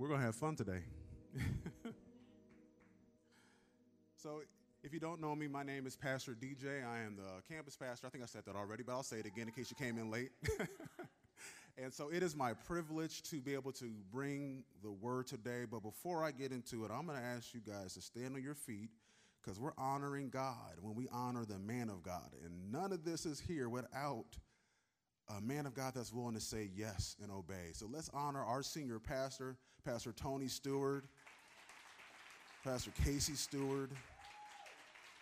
We're going to have fun today. so, if you don't know me, my name is Pastor DJ. I am the campus pastor. I think I said that already, but I'll say it again in case you came in late. and so, it is my privilege to be able to bring the word today. But before I get into it, I'm going to ask you guys to stand on your feet because we're honoring God when we honor the man of God. And none of this is here without a man of God that's willing to say yes and obey. So let's honor our senior pastor, Pastor Tony Stewart, Pastor Casey Stewart.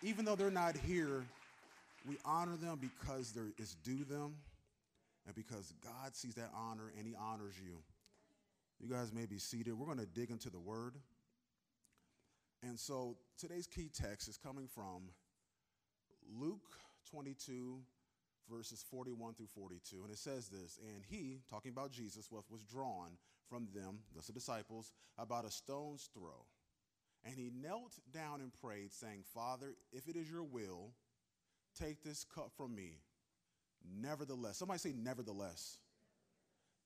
Even though they're not here, we honor them because there is due them and because God sees that honor and he honors you. You guys may be seated. We're going to dig into the word. And so today's key text is coming from Luke 22, verses 41 through 42. And it says this And he, talking about Jesus, was, was drawn from them, the disciples, about a stone's throw. And he knelt down and prayed, saying, Father, if it is your will, take this cup from me. Nevertheless, somebody say, Nevertheless.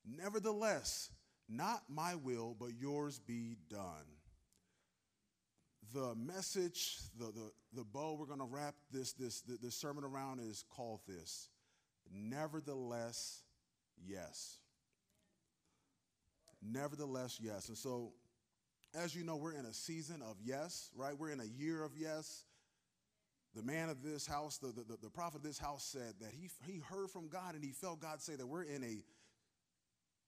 Nevertheless, not my will, but yours be done. The message, the, the, the bow we're going to wrap this, this, this sermon around is called this Nevertheless, yes. Nevertheless, yes. And so, as you know, we're in a season of yes, right? We're in a year of yes. The man of this house, the, the, the prophet of this house said that he, he heard from God and he felt God say that we're in a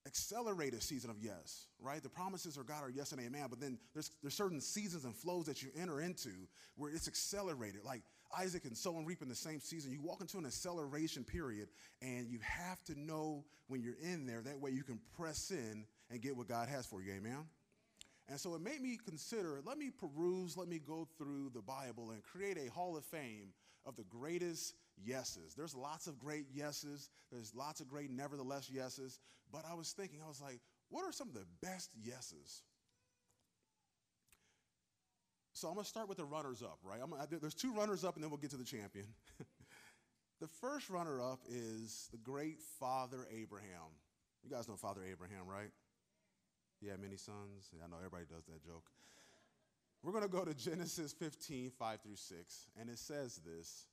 accelerated season of yes, right? The promises of God are yes and amen, but then there's, there's certain seasons and flows that you enter into where it's accelerated. Like Isaac and sow and reap in the same season. You walk into an acceleration period, and you have to know when you're in there. That way you can press in and get what God has for you. Amen? And so it made me consider let me peruse, let me go through the Bible and create a hall of fame of the greatest yeses. There's lots of great yeses, there's lots of great nevertheless yeses. But I was thinking, I was like, what are some of the best yeses? So I'm going to start with the runners up, right? There's two runners up, and then we'll get to the champion. the first runner up is the great Father Abraham. You guys know Father Abraham, right? He had many sons. I know everybody does that joke. We're going to go to Genesis 15, 5 through 6, and it says this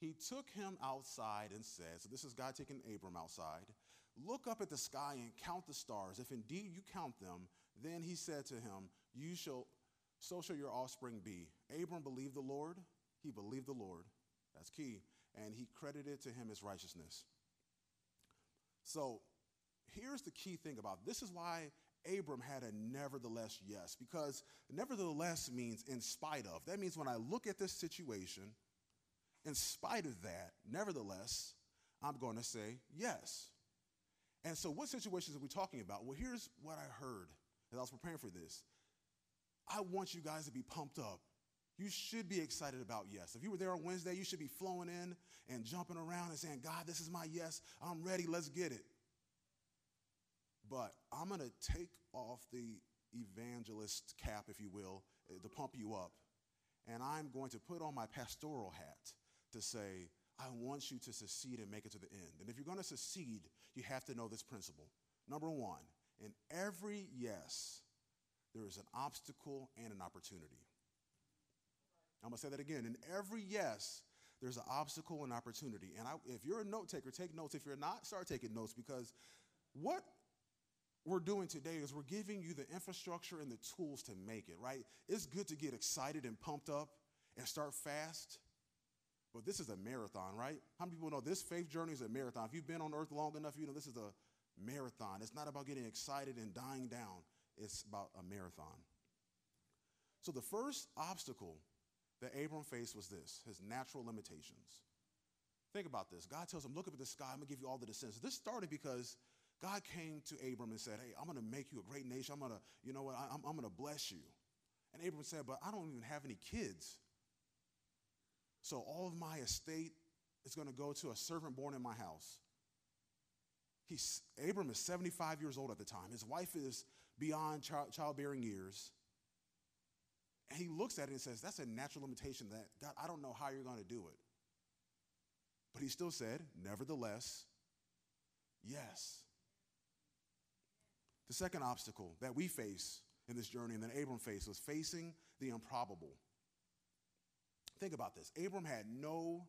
He took him outside and said, So this is God taking Abram outside. Look up at the sky and count the stars. If indeed you count them, then he said to him, You shall so shall your offspring be. Abram believed the Lord. He believed the Lord. That's key. And he credited to him his righteousness. So here's the key thing about this is why Abram had a nevertheless yes, because nevertheless means in spite of. That means when I look at this situation, in spite of that, nevertheless, I'm going to say yes. And so, what situations are we talking about? Well, here's what I heard as I was preparing for this. I want you guys to be pumped up. You should be excited about yes. If you were there on Wednesday, you should be flowing in and jumping around and saying, God, this is my yes. I'm ready. Let's get it. But I'm going to take off the evangelist cap, if you will, eh, to pump you up. And I'm going to put on my pastoral hat to say, I want you to succeed and make it to the end. And if you're going to succeed, you have to know this principle. Number one, in every yes, there is an obstacle and an opportunity. I'm going to say that again. In every yes, there's an obstacle and opportunity. And I, if you're a note taker, take notes. If you're not, start taking notes because what we're doing today is we're giving you the infrastructure and the tools to make it, right? It's good to get excited and pumped up and start fast. But this is a marathon, right? How many people know this faith journey is a marathon? If you've been on earth long enough, you know this is a marathon. It's not about getting excited and dying down it's about a marathon. So the first obstacle that Abram faced was this his natural limitations. Think about this. God tells him, Look up at the sky, I'm gonna give you all the descendants. This started because God came to Abram and said, Hey, I'm gonna make you a great nation. I'm gonna, you know what, I'm, I'm gonna bless you. And Abram said, But I don't even have any kids. So all of my estate is gonna go to a servant born in my house. He's, Abram is 75 years old at the time. His wife is beyond child, childbearing years. And he looks at it and says, That's a natural limitation that, God, I don't know how you're going to do it. But he still said, Nevertheless, yes. The second obstacle that we face in this journey and that Abram faced was facing the improbable. Think about this Abram had no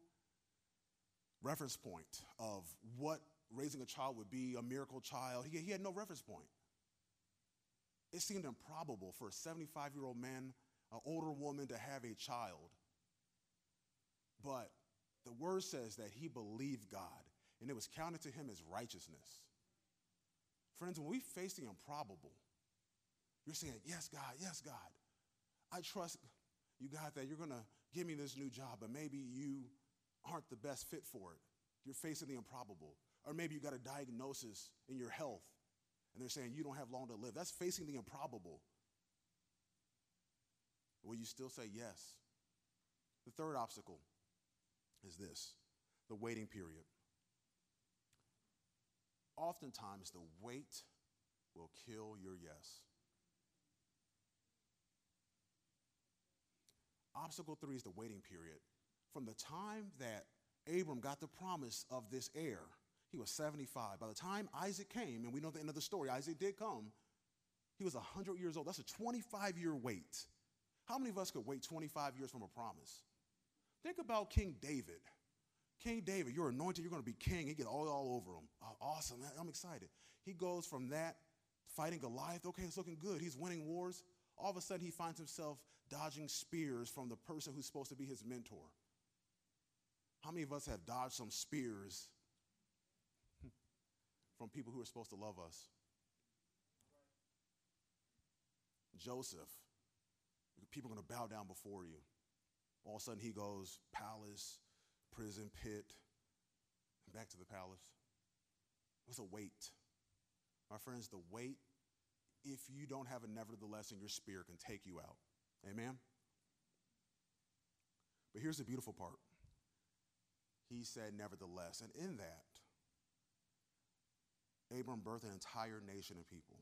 reference point of what raising a child would be, a miracle child. He, he had no reference point. It seemed improbable for a 75 year old man, an older woman, to have a child. But the word says that he believed God and it was counted to him as righteousness. Friends, when we face the improbable, you're saying, Yes, God, yes, God. I trust you, God, that you're going to give me this new job, but maybe you aren't the best fit for it. You're facing the improbable. Or maybe you got a diagnosis in your health and they're saying you don't have long to live. That's facing the improbable. Will you still say yes? The third obstacle is this the waiting period. Oftentimes, the wait will kill your yes. Obstacle three is the waiting period. From the time that Abram got the promise of this heir, he was 75. By the time Isaac came, and we know the end of the story, Isaac did come, he was 100 years old. That's a 25 year wait. How many of us could wait 25 years from a promise? Think about King David. King David, you're anointed, you're going to be king. He get all, all over him. Oh, awesome, I'm excited. He goes from that fighting Goliath, okay, it's looking good. He's winning wars. All of a sudden, he finds himself dodging spears from the person who's supposed to be his mentor. How many of us have dodged some spears from people who are supposed to love us? Joseph, people are going to bow down before you. All of a sudden, he goes palace, prison pit, and back to the palace. It was a wait. My friends, the wait, if you don't have a nevertheless in your spirit, can take you out. Amen? But here's the beautiful part. He said, nevertheless. And in that, Abram birthed an entire nation of people.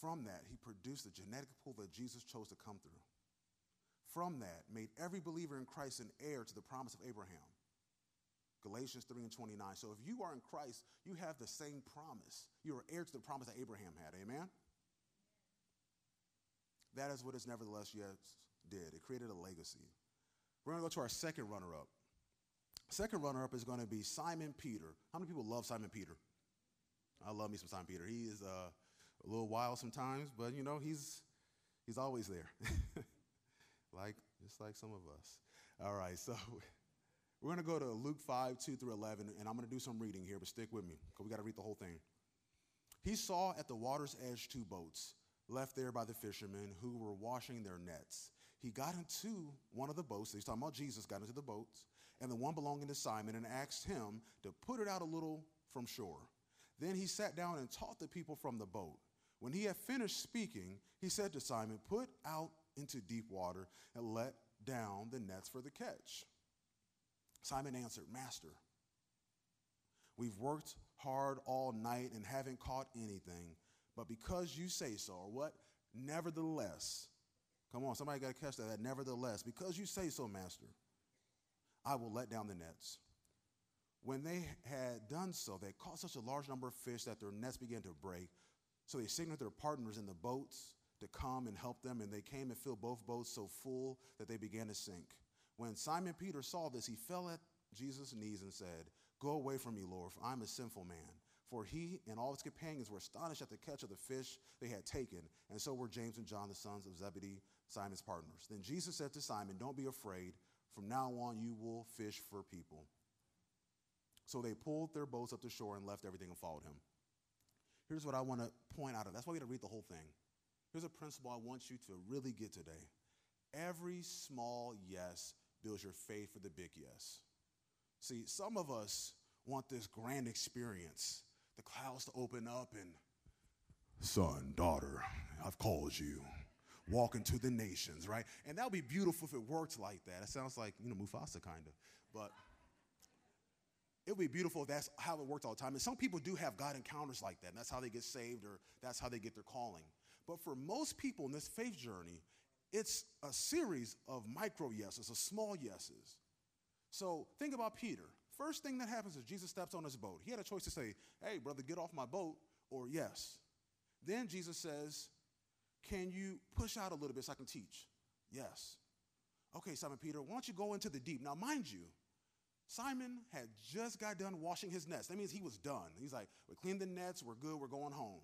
From that, he produced the genetic pool that Jesus chose to come through from that made every believer in Christ an heir to the promise of Abraham. Galatians 3 and 29. So if you are in Christ, you have the same promise. You are heir to the promise that Abraham had. Amen? That is what it's nevertheless yes did. It created a legacy. We're going to go to our second runner up. Second runner up is going to be Simon Peter. How many people love Simon Peter? I love me some Simon Peter. He is uh, a little wild sometimes, but you know, he's, he's always there. like just like some of us. All right, so we're going to go to Luke 5, 2 through 11, and I'm going to do some reading here, but stick with me because we got to read the whole thing. He saw at the water's edge two boats left there by the fishermen who were washing their nets. He got into one of the boats, he's talking about Jesus, got into the boats, and the one belonging to Simon, and asked him to put it out a little from shore. Then he sat down and taught the people from the boat. When he had finished speaking, he said to Simon, Put out into deep water and let down the nets for the catch. Simon answered, Master, we've worked hard all night and haven't caught anything, but because you say so, or what? Nevertheless, come on, somebody got to catch that, that. Nevertheless, because you say so, Master, I will let down the nets. When they had done so, they caught such a large number of fish that their nets began to break. So they signaled their partners in the boats to come and help them, and they came and filled both boats so full that they began to sink. When Simon Peter saw this, he fell at Jesus' knees and said, Go away from me, Lord, for I'm a sinful man. For he and all his companions were astonished at the catch of the fish they had taken, and so were James and John, the sons of Zebedee, Simon's partners. Then Jesus said to Simon, Don't be afraid. From now on, you will fish for people. So they pulled their boats up to shore and left everything and followed him. Here's what I want to point out of. That's why we got to read the whole thing. Here's a principle I want you to really get today. Every small yes builds your faith for the big yes. See, some of us want this grand experience, the clouds to open up and, son, daughter, I've called you. Walk into the nations, right? And that would be beautiful if it worked like that. It sounds like, you know, Mufasa kind of. But it would be beautiful if that's how it worked all the time. And some people do have God encounters like that, and that's how they get saved or that's how they get their calling. But for most people in this faith journey, it's a series of micro yeses, of small yeses. So think about Peter, first thing that happens is Jesus steps on his boat. He had a choice to say, Hey, brother, get off my boat, or yes. Then Jesus says, Can you push out a little bit so I can teach? Yes. Okay, Simon Peter, why don't you go into the deep? Now, mind you, Simon had just got done washing his nets. That means he was done. He's like, We cleaned the nets, we're good, we're going home.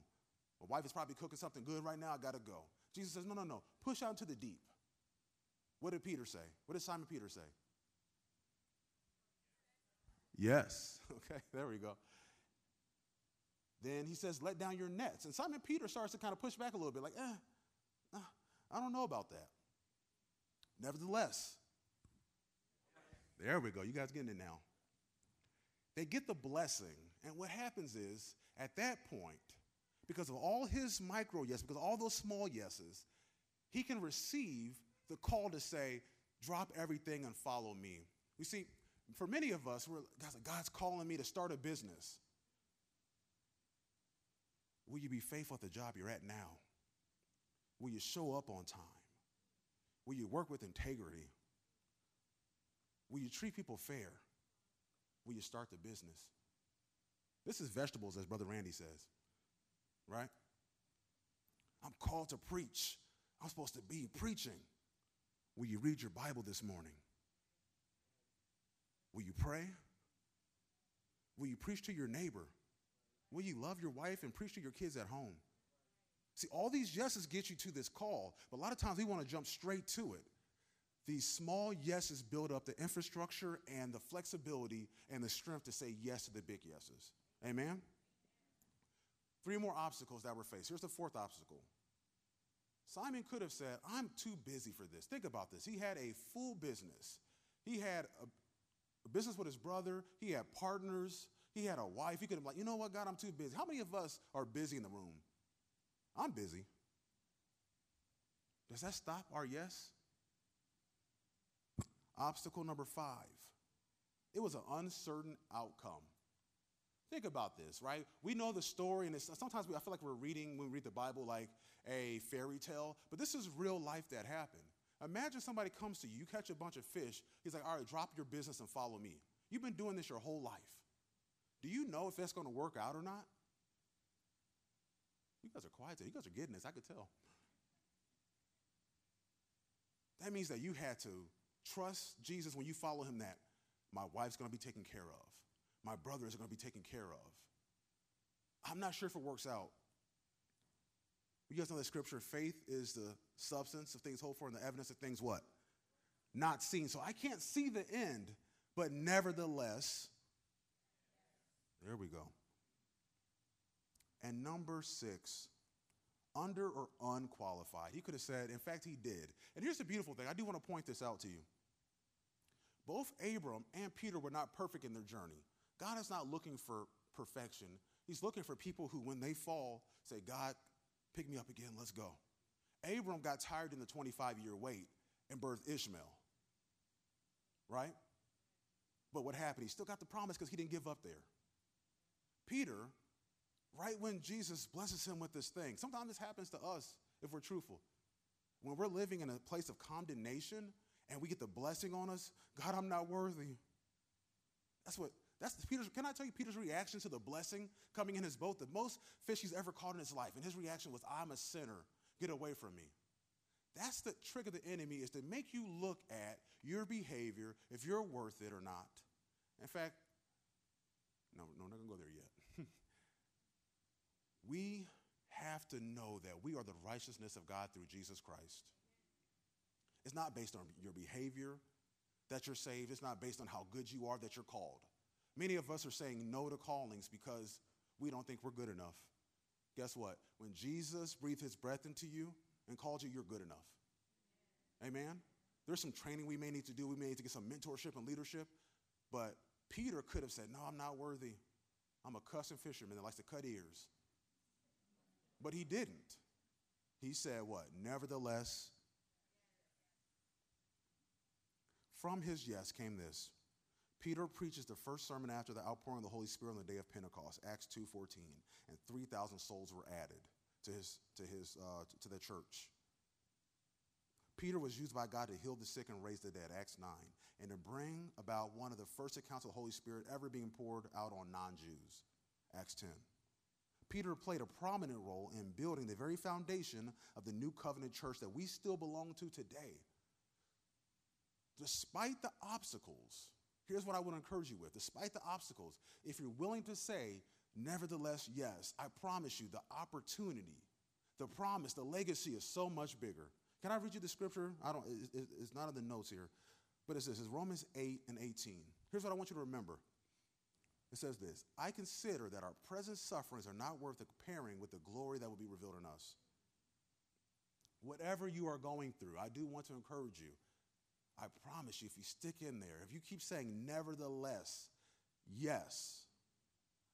My wife is probably cooking something good right now, I gotta go. Jesus says, No, no, no, push out into the deep. What did Peter say? What did Simon Peter say? Yes. Okay, there we go. Then he says, Let down your nets. And Simon Peter starts to kind of push back a little bit, like, eh, I don't know about that. Nevertheless, there we go. You guys getting it now. They get the blessing. And what happens is, at that point, because of all his micro yes, because all those small yeses, he can receive the call to say, drop everything and follow me. You see, for many of us, we're, God's, like, God's calling me to start a business. Will you be faithful at the job you're at now? Will you show up on time? Will you work with integrity? Will you treat people fair? Will you start the business? This is vegetables, as Brother Randy says, right? I'm called to preach. I'm supposed to be preaching. Will you read your Bible this morning? Will you pray? Will you preach to your neighbor? Will you love your wife and preach to your kids at home? See, all these yeses get you to this call, but a lot of times we want to jump straight to it. These small yeses build up the infrastructure and the flexibility and the strength to say yes to the big yeses. Amen? Three more obstacles that were faced. Here's the fourth obstacle. Simon could have said, I'm too busy for this. Think about this. He had a full business. He had a, business with his brother, he had partners, he had a wife. He could have, like, you know what, God, I'm too busy. How many of us are busy in the room? I'm busy. Does that stop our yes? Obstacle number five it was an uncertain outcome. Think about this, right? We know the story, and sometimes we, I feel like we're reading, when we read the Bible, like a fairy tale, but this is real life that happened. Imagine somebody comes to you, you catch a bunch of fish, he's like, all right, drop your business and follow me. You've been doing this your whole life. Do you know if that's going to work out or not? You guys are quiet. Today. You guys are getting this. I could tell. That means that you had to trust Jesus when you follow him that my wife's going to be taken care of. My brothers are going to be taken care of. I'm not sure if it works out. You guys know the scripture faith is the substance of things hoped for and the evidence of things what? Not seen. So I can't see the end, but nevertheless, there we go. And number six, under or unqualified. He could have said, in fact, he did. And here's the beautiful thing I do want to point this out to you. Both Abram and Peter were not perfect in their journey. God is not looking for perfection, He's looking for people who, when they fall, say, God, pick me up again, let's go. Abram got tired in the 25 year wait and birthed Ishmael, right? But what happened? He still got the promise because he didn't give up there. Peter right when Jesus blesses him with this thing. Sometimes this happens to us if we're truthful. When we're living in a place of condemnation and we get the blessing on us, God, I'm not worthy. That's what that's Peter's. Can I tell you Peter's reaction to the blessing coming in his boat? The most fish he's ever caught in his life, and his reaction was, "I'm a sinner. Get away from me." That's the trick of the enemy is to make you look at your behavior if you're worth it or not. In fact, no, no, I'm not gonna go there yet. We have to know that we are the righteousness of God through Jesus Christ. It's not based on your behavior that you're saved, it's not based on how good you are that you're called. Many of us are saying no to callings because we don't think we're good enough. Guess what? When Jesus breathed his breath into you and called you, you're good enough. Amen? There's some training we may need to do. We may need to get some mentorship and leadership. But Peter could have said, No, I'm not worthy. I'm a cussing fisherman that likes to cut ears. But he didn't. He said, What? Nevertheless, from his yes came this. Peter preaches the first sermon after the outpouring of the Holy Spirit on the day of Pentecost, Acts 2.14, and 3,000 souls were added to, his, to, his, uh, to the church. Peter was used by God to heal the sick and raise the dead, Acts 9, and to bring about one of the first accounts of the Holy Spirit ever being poured out on non Jews, Acts 10. Peter played a prominent role in building the very foundation of the new covenant church that we still belong to today. Despite the obstacles, here's what I would encourage you with. Despite the obstacles, if you're willing to say, nevertheless, yes, I promise you the opportunity, the promise, the legacy is so much bigger. Can I read you the scripture? I don't, it's not in the notes here, but it says, it's Romans 8 and 18. Here's what I want you to remember. It says this I consider that our present sufferings are not worth comparing with the glory that will be revealed in us. Whatever you are going through, I do want to encourage you. I promise you, if you stick in there, if you keep saying, nevertheless, yes,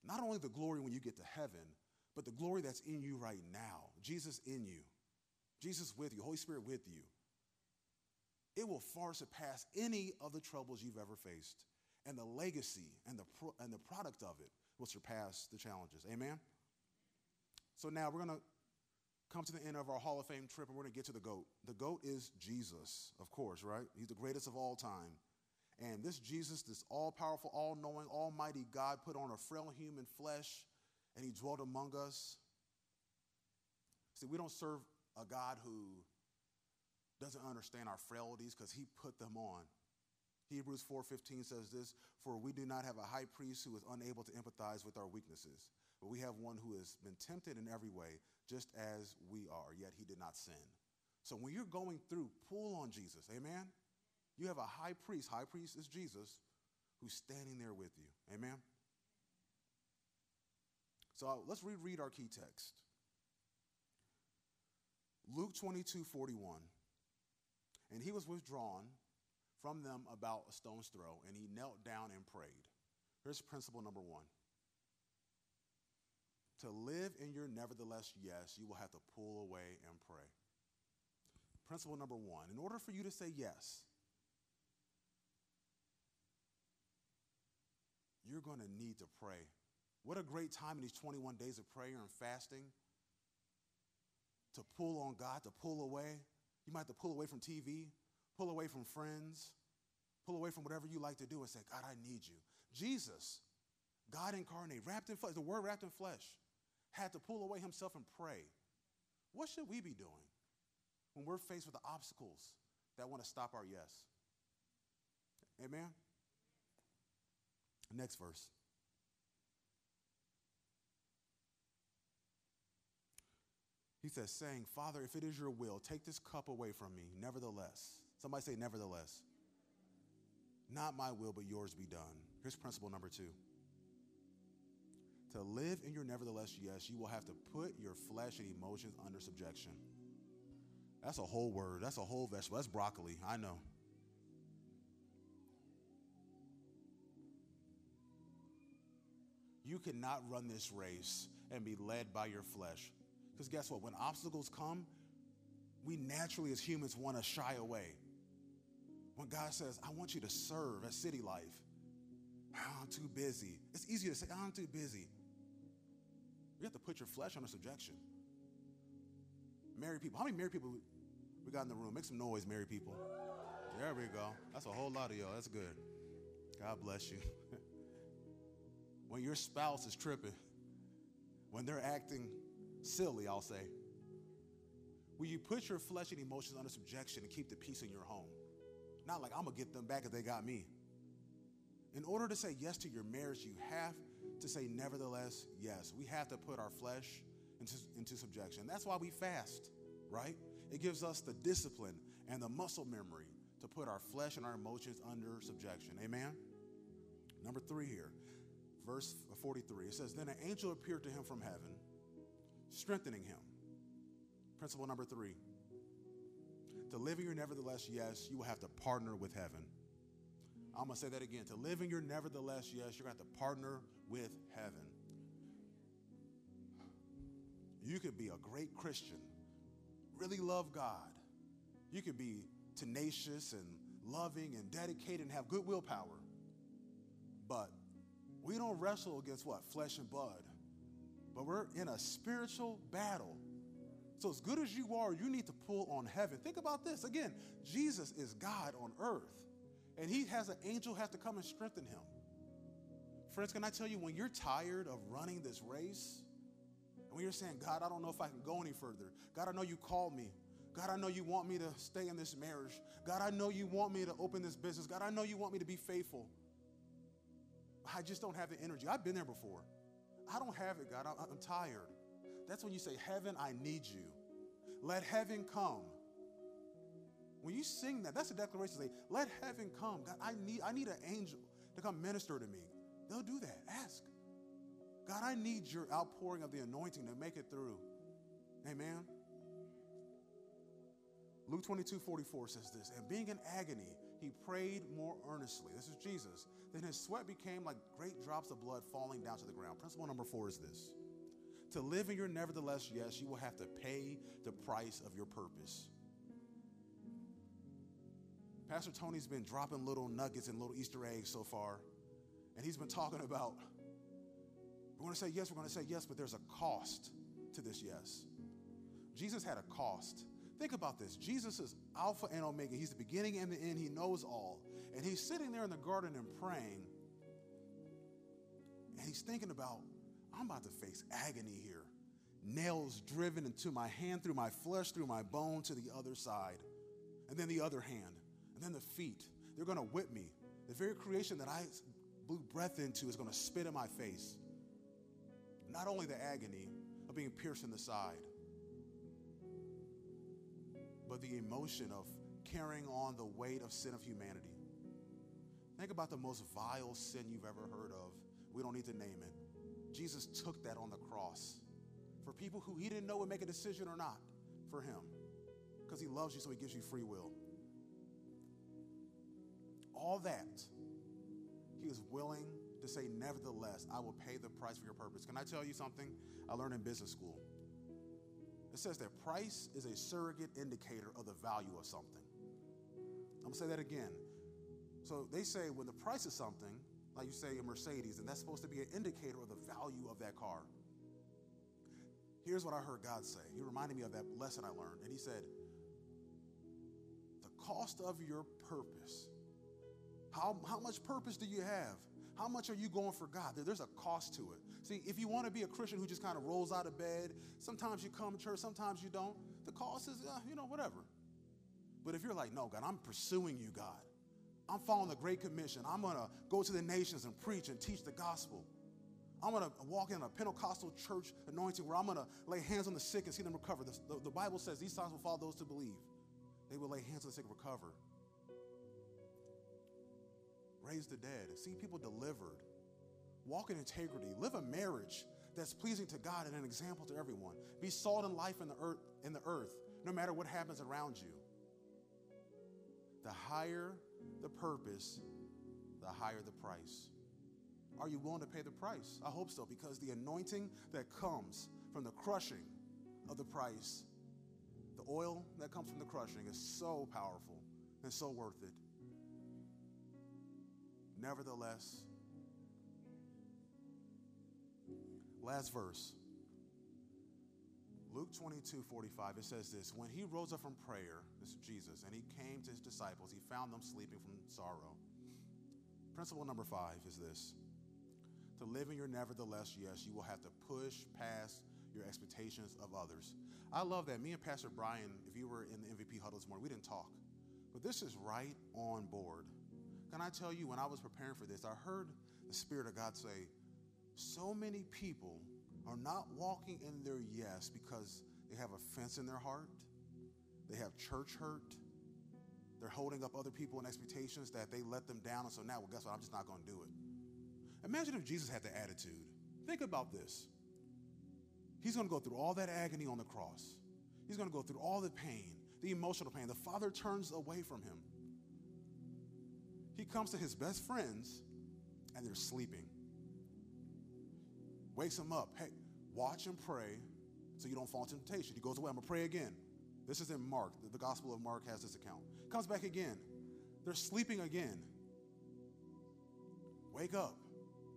not only the glory when you get to heaven, but the glory that's in you right now, Jesus in you, Jesus with you, Holy Spirit with you, it will far surpass any of the troubles you've ever faced. And the legacy and the, pro- and the product of it will surpass the challenges. Amen? So now we're going to come to the end of our Hall of Fame trip and we're going to get to the GOAT. The GOAT is Jesus, of course, right? He's the greatest of all time. And this Jesus, this all powerful, all knowing, almighty God, put on a frail human flesh and he dwelt among us. See, we don't serve a God who doesn't understand our frailties because he put them on. Hebrews 4:15 says this, for we do not have a high priest who is unable to empathize with our weaknesses, but we have one who has been tempted in every way, just as we are, yet he did not sin. So when you're going through, pull on Jesus. Amen. You have a high priest, high priest is Jesus, who's standing there with you. Amen. So let's reread our key text. Luke 22 41. And he was withdrawn from them about a stone's throw, and he knelt down and prayed. Here's principle number one To live in your nevertheless yes, you will have to pull away and pray. Principle number one in order for you to say yes, you're going to need to pray. What a great time in these 21 days of prayer and fasting to pull on God, to pull away. You might have to pull away from TV, pull away from friends, pull away from whatever you like to do and say, God, I need you. Jesus, God incarnate, wrapped in flesh, the word wrapped in flesh, had to pull away himself and pray. What should we be doing when we're faced with the obstacles that want to stop our yes? Amen? Next verse. He says, saying, Father, if it is your will, take this cup away from me. Nevertheless, somebody say, nevertheless. Not my will, but yours be done. Here's principle number two. To live in your nevertheless yes, you will have to put your flesh and emotions under subjection. That's a whole word. That's a whole vegetable. That's broccoli. I know. You cannot run this race and be led by your flesh. Because guess what? When obstacles come, we naturally as humans want to shy away. When God says, I want you to serve at City Life, oh, I'm too busy. It's easier to say, oh, I'm too busy. You have to put your flesh under subjection. Married people. How many married people we got in the room? Make some noise, married people. There we go. That's a whole lot of y'all. That's good. God bless you. when your spouse is tripping, when they're acting silly, I'll say, will you put your flesh and emotions under subjection and keep the peace in your home? Not like I'm gonna get them back if they got me. In order to say yes to your marriage, you have to say, nevertheless, yes. We have to put our flesh into, into subjection. That's why we fast, right? It gives us the discipline and the muscle memory to put our flesh and our emotions under subjection. Amen? Number three here, verse 43. It says, Then an angel appeared to him from heaven, strengthening him. Principle number three to live in your nevertheless yes, you will have to partner with heaven. I'm going to say that again. To live in your nevertheless yes, you're going to have to partner with heaven. You could be a great Christian, really love God. You could be tenacious and loving and dedicated and have good willpower. But we don't wrestle against what? Flesh and blood. But we're in a spiritual battle So, as good as you are, you need to pull on heaven. Think about this. Again, Jesus is God on earth, and he has an angel have to come and strengthen him. Friends, can I tell you, when you're tired of running this race, and when you're saying, God, I don't know if I can go any further, God, I know you called me. God, I know you want me to stay in this marriage. God, I know you want me to open this business. God, I know you want me to be faithful. I just don't have the energy. I've been there before. I don't have it, God. I'm tired. That's when you say, Heaven, I need you. Let heaven come. When you sing that, that's a declaration. Say, Let heaven come. God, I need, I need an angel to come minister to me. They'll do that. Ask. God, I need your outpouring of the anointing to make it through. Amen. Luke 22 44 says this, and being in agony, he prayed more earnestly. This is Jesus. Then his sweat became like great drops of blood falling down to the ground. Principle number four is this to live in your nevertheless, yes, you will have to pay the price of your purpose. Pastor Tony's been dropping little nuggets and little Easter eggs so far, and he's been talking about we're going to say yes, we're going to say yes, but there's a cost to this yes. Jesus had a cost. Think about this Jesus is Alpha and Omega, He's the beginning and the end, He knows all. And He's sitting there in the garden and praying, and He's thinking about I'm about to face agony here. Nails driven into my hand, through my flesh, through my bone to the other side. And then the other hand. And then the feet. They're going to whip me. The very creation that I blew breath into is going to spit in my face. Not only the agony of being pierced in the side, but the emotion of carrying on the weight of sin of humanity. Think about the most vile sin you've ever heard of. We don't need to name it. Jesus took that on the cross for people who he didn't know would make a decision or not for him because he loves you, so he gives you free will. All that, he is willing to say, Nevertheless, I will pay the price for your purpose. Can I tell you something I learned in business school? It says that price is a surrogate indicator of the value of something. I'm gonna say that again. So they say when the price of something like you say a Mercedes, and that's supposed to be an indicator of the value of that car. Here's what I heard God say. He reminded me of that lesson I learned, and He said, The cost of your purpose. How, how much purpose do you have? How much are you going for God? There's a cost to it. See, if you want to be a Christian who just kind of rolls out of bed, sometimes you come to church, sometimes you don't, the cost is, uh, you know, whatever. But if you're like, no, God, I'm pursuing you, God. I'm following the Great Commission. I'm going to go to the nations and preach and teach the gospel. I'm going to walk in a Pentecostal church anointing where I'm going to lay hands on the sick and see them recover. The, the, the, Bible says these signs will follow those to believe. They will lay hands on the sick and recover. Raise the dead. See people delivered. Walk in integrity. Live a marriage that's pleasing to God and an example to everyone. Be salt and life in the earth, in the earth, no matter what happens around you. The higher the purpose, the higher the price. Are you willing to pay the price? I hope so, because the anointing that comes from the crushing of the price, the oil that comes from the crushing, is so powerful and so worth it. Nevertheless, last verse. Luke 22, 45, it says this When he rose up from prayer, this is Jesus, and he came to his disciples, he found them sleeping from sorrow. Principle number five is this To live in your nevertheless, yes, you will have to push past your expectations of others. I love that. Me and Pastor Brian, if you were in the MVP huddle this morning, we didn't talk. But this is right on board. Can I tell you, when I was preparing for this, I heard the Spirit of God say, So many people are not walking in their yes because they have offense in their heart, they have church hurt, they're holding up other people in expectations that they let them down, and so now, well, guess what? I'm just not going to do it. Imagine if Jesus had the attitude. Think about this. He's going to go through all that agony on the cross. He's going to go through all the pain, the emotional pain. The Father turns away from him. He comes to his best friends, and they're sleeping wakes them up. Hey, watch and pray so you don't fall into temptation. He goes away. I'm going to pray again. This is in Mark. The Gospel of Mark has this account. Comes back again. They're sleeping again. Wake up.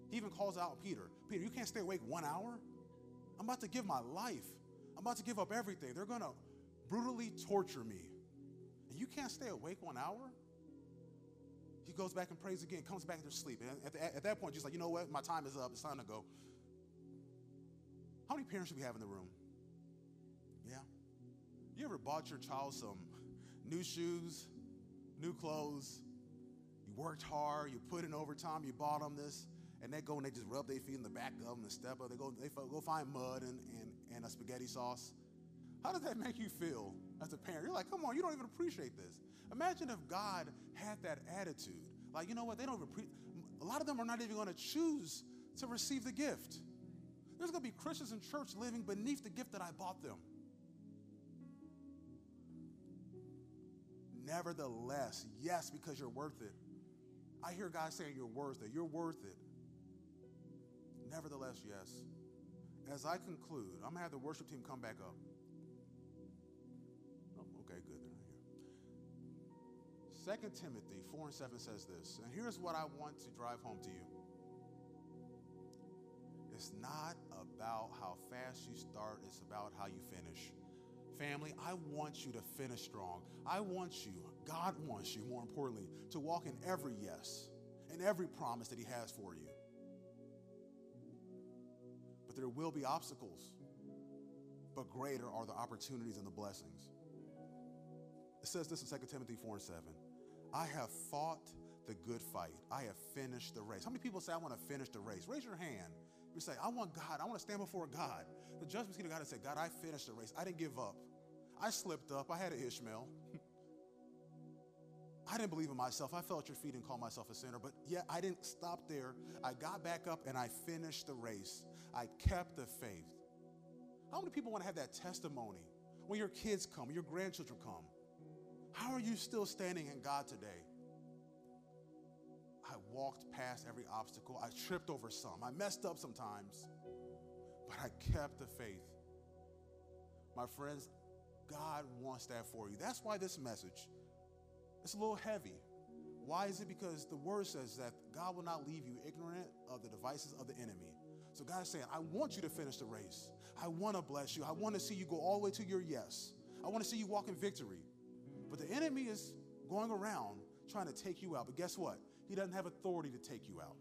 He even calls out Peter Peter, you can't stay awake one hour? I'm about to give my life. I'm about to give up everything. They're going to brutally torture me. And you can't stay awake one hour? He goes back and prays again, comes back to sleep. And at, the, at that point, just like, you know what? My time is up. It's time to go. How many parents do we have in the room? Yeah. You ever bought your child some new shoes, new clothes? You worked hard, you put in overtime, you bought them this, and they go and they just rub their feet in the back of them and step up. They go, they go find mud and, and, and a spaghetti sauce. How does that make you feel as a parent? You're like, come on, you don't even appreciate this. Imagine if God had that attitude. Like, you know what? They don't even, pre- a lot of them are not even going to choose to receive the gift. There's going to be Christians in church living beneath the gift that I bought them. Nevertheless, yes, because you're worth it. I hear guys saying you're worth it. You're worth it. Nevertheless, yes. As I conclude, I'm going to have the worship team come back up. 2 Timothy 4 and 7 says this, and here's what I want to drive home to you. It's not about how fast you start, it's about how you finish. Family, I want you to finish strong. I want you, God wants you, more importantly, to walk in every yes and every promise that He has for you. But there will be obstacles, but greater are the opportunities and the blessings. It says this in 2 Timothy 4 and 7. I have fought the good fight. I have finished the race. How many people say, I want to finish the race? Raise your hand. You say, I want God. I want to stand before God. The judgment seat of God and say, God, I finished the race. I didn't give up. I slipped up. I had an Ishmael. I didn't believe in myself. I fell at your feet and called myself a sinner. But yet I didn't stop there. I got back up and I finished the race. I kept the faith. How many people want to have that testimony when your kids come, your grandchildren come? How are you still standing in God today? I walked past every obstacle. I tripped over some. I messed up sometimes, but I kept the faith. My friends, God wants that for you. That's why this message it's a little heavy. Why is it? Because the word says that God will not leave you ignorant of the devices of the enemy. So God is saying, I want you to finish the race. I want to bless you. I want to see you go all the way to your yes. I want to see you walk in victory. But the enemy is going around trying to take you out. But guess what? He doesn't have authority to take you out.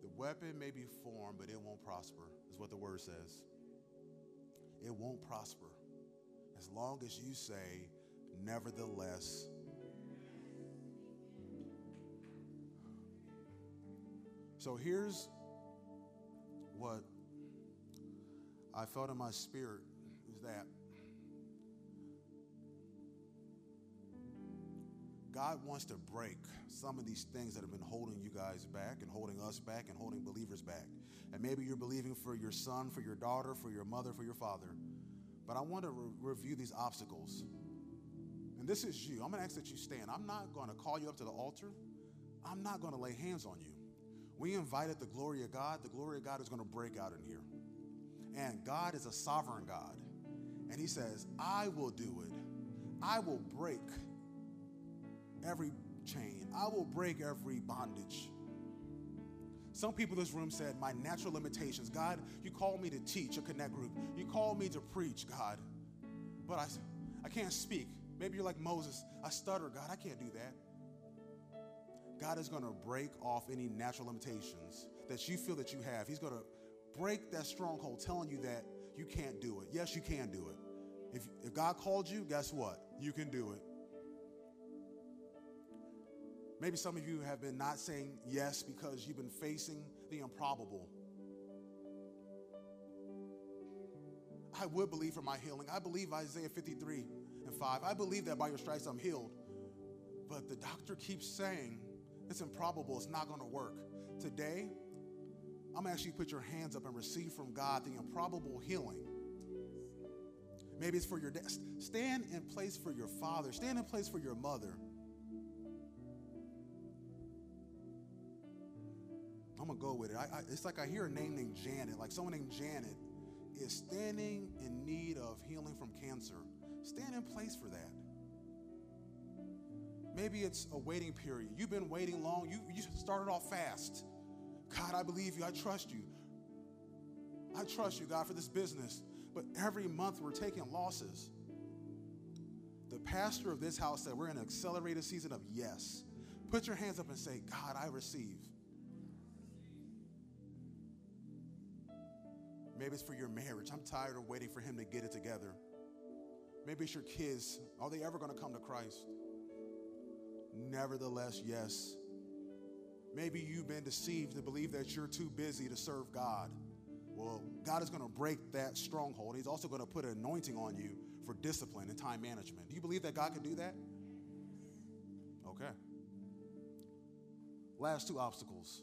The weapon may be formed, but it won't prosper, is what the word says. It won't prosper as long as you say, nevertheless. So here's what I felt in my spirit is that God wants to break some of these things that have been holding you guys back and holding us back and holding believers back. And maybe you're believing for your son, for your daughter, for your mother, for your father. But I want to re- review these obstacles. And this is you. I'm going to ask that you stand. I'm not going to call you up to the altar. I'm not going to lay hands on you. We invited the glory of God. The glory of God is going to break out in here. And God is a sovereign God. And He says, I will do it. I will break every chain, I will break every bondage. Some people in this room said, My natural limitations. God, you called me to teach a connect group. You called me to preach, God. But I, I can't speak. Maybe you're like Moses. I stutter, God. I can't do that. God is going to break off any natural limitations that you feel that you have. He's going to break that stronghold telling you that you can't do it. Yes, you can do it. If, if God called you, guess what? You can do it. Maybe some of you have been not saying yes because you've been facing the improbable. I would believe for my healing. I believe Isaiah 53 and 5. I believe that by your stripes I'm healed. But the doctor keeps saying it's improbable, it's not going to work. Today, I'm going to ask you to put your hands up and receive from God the improbable healing. Maybe it's for your dad. Stand in place for your father, stand in place for your mother. I'm gonna go with it. I, I, it's like I hear a name named Janet, like someone named Janet is standing in need of healing from cancer. Stand in place for that. Maybe it's a waiting period. You've been waiting long. You, you started off fast. God, I believe you. I trust you. I trust you, God, for this business. But every month we're taking losses. The pastor of this house said we're in an accelerated season of yes. Put your hands up and say, God, I receive. Maybe it's for your marriage. I'm tired of waiting for him to get it together. Maybe it's your kids. Are they ever going to come to Christ? Nevertheless, yes. Maybe you've been deceived to believe that you're too busy to serve God. Well, God is going to break that stronghold. He's also going to put an anointing on you for discipline and time management. Do you believe that God can do that? Okay. Last two obstacles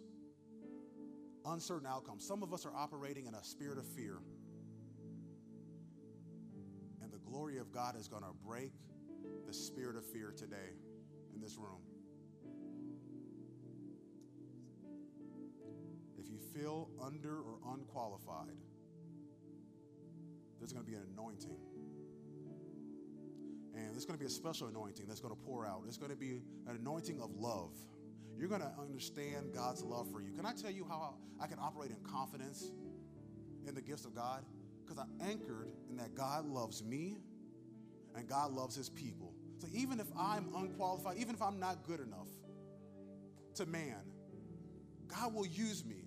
uncertain outcomes. Some of us are operating in a spirit of fear. And the glory of God is going to break the spirit of fear today in this room. If you feel under or unqualified, there's going to be an anointing. And there's going to be a special anointing that's going to pour out. It's going to be an anointing of love. You're going to understand God's love for you. Can I tell you how I can operate in confidence in the gifts of God? Because I'm anchored in that God loves me and God loves his people. So even if I'm unqualified, even if I'm not good enough to man, God will use me.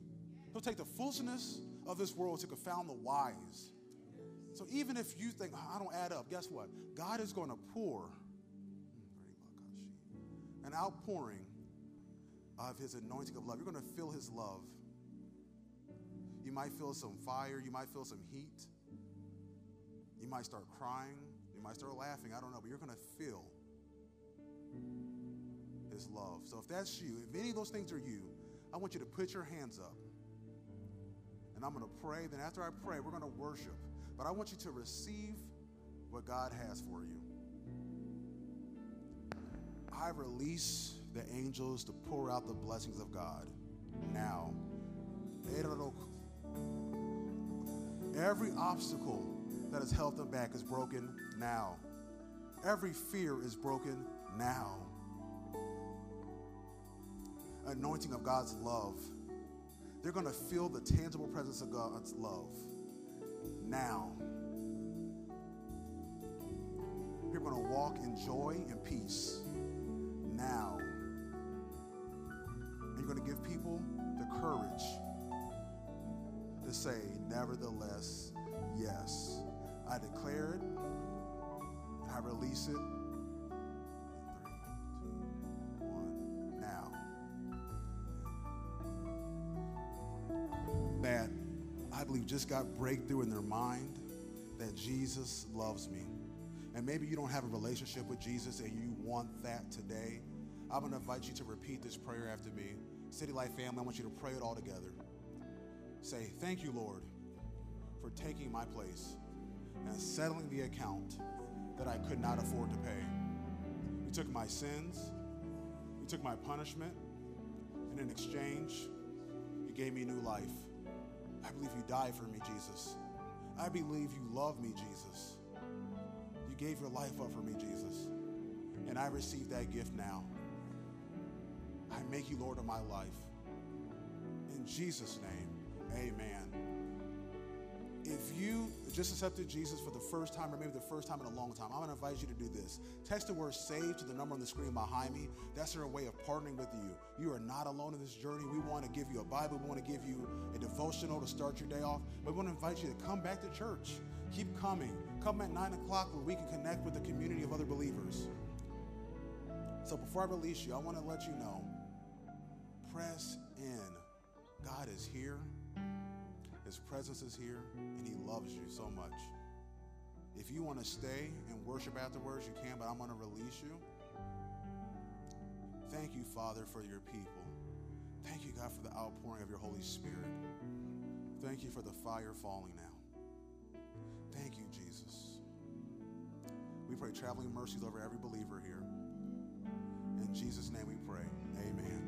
He'll take the foolishness of this world to confound the wise. So even if you think, oh, I don't add up, guess what? God is going to pour an outpouring of his anointing of love. You're going to feel his love. You might feel some fire, you might feel some heat. You might start crying, you might start laughing, I don't know, but you're going to feel his love. So if that's you, if any of those things are you, I want you to put your hands up. And I'm going to pray. Then after I pray, we're going to worship. But I want you to receive what God has for you. I release the angels to pour out the blessings of God now. Every obstacle that has held them back is broken now. Every fear is broken now. Anointing of God's love. They're going to feel the tangible presence of God's love now. You're going to walk in joy and peace now. And you're going to give people the courage to say, nevertheless, yes. I declare it, I release it. One, now. That I believe just got breakthrough in their mind that Jesus loves me. And maybe you don't have a relationship with Jesus and you want that today. I'm going to invite you to repeat this prayer after me. City Life family, I want you to pray it all together. Say, Thank you, Lord, for taking my place and settling the account that I could not afford to pay. You took my sins, you took my punishment, and in exchange, you gave me new life. I believe you died for me, Jesus. I believe you love me, Jesus. You gave your life up for me, Jesus. And I receive that gift now. I make you Lord of my life. In Jesus' name, amen. If you just accepted Jesus for the first time, or maybe the first time in a long time, I'm going to invite you to do this. Text the word SAVE to the number on the screen behind me. That's our way of partnering with you. You are not alone in this journey. We want to give you a Bible, we want to give you a devotional to start your day off. We want to invite you to come back to church. Keep coming. Come at 9 o'clock where we can connect with a community of other believers. So before I release you, I want to let you know press in. God is here. His presence is here, and He loves you so much. If you want to stay and worship afterwards, you can, but I'm going to release you. Thank you, Father, for your people. Thank you, God, for the outpouring of your Holy Spirit. Thank you for the fire falling now. Thank you, Jesus. We pray traveling mercies over every believer here. In Jesus' name we pray. Amen.